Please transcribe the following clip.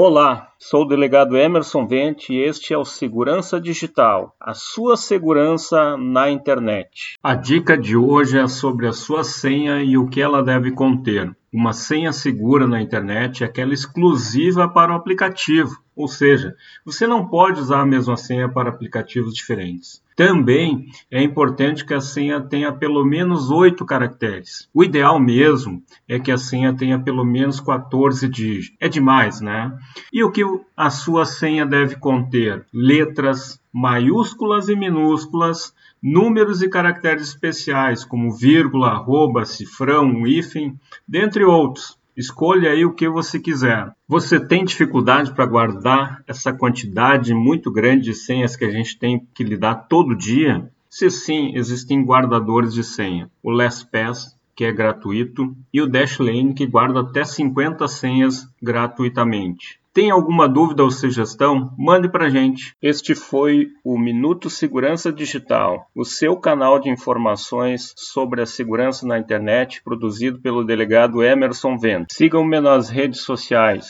Olá, sou o delegado Emerson Vente e este é o Segurança Digital, a sua segurança na internet. A dica de hoje é sobre a sua senha e o que ela deve conter. Uma senha segura na internet é aquela exclusiva para o aplicativo, ou seja, você não pode usar a mesma senha para aplicativos diferentes. Também é importante que a senha tenha pelo menos 8 caracteres. O ideal mesmo é que a senha tenha pelo menos 14 dígitos. É demais, né? E o que a sua senha deve conter? Letras, maiúsculas e minúsculas, números e caracteres especiais, como vírgula, arroba, cifrão, hífen, dentre outros. Escolha aí o que você quiser. Você tem dificuldade para guardar essa quantidade muito grande de senhas que a gente tem que lidar todo dia? Se sim, existem guardadores de senha. O LastPass, que é gratuito, e o Dashlane, que guarda até 50 senhas gratuitamente. Tem alguma dúvida ou sugestão? Mande para gente. Este foi o Minuto Segurança Digital, o seu canal de informações sobre a segurança na internet, produzido pelo delegado Emerson Vento. Sigam-me nas redes sociais.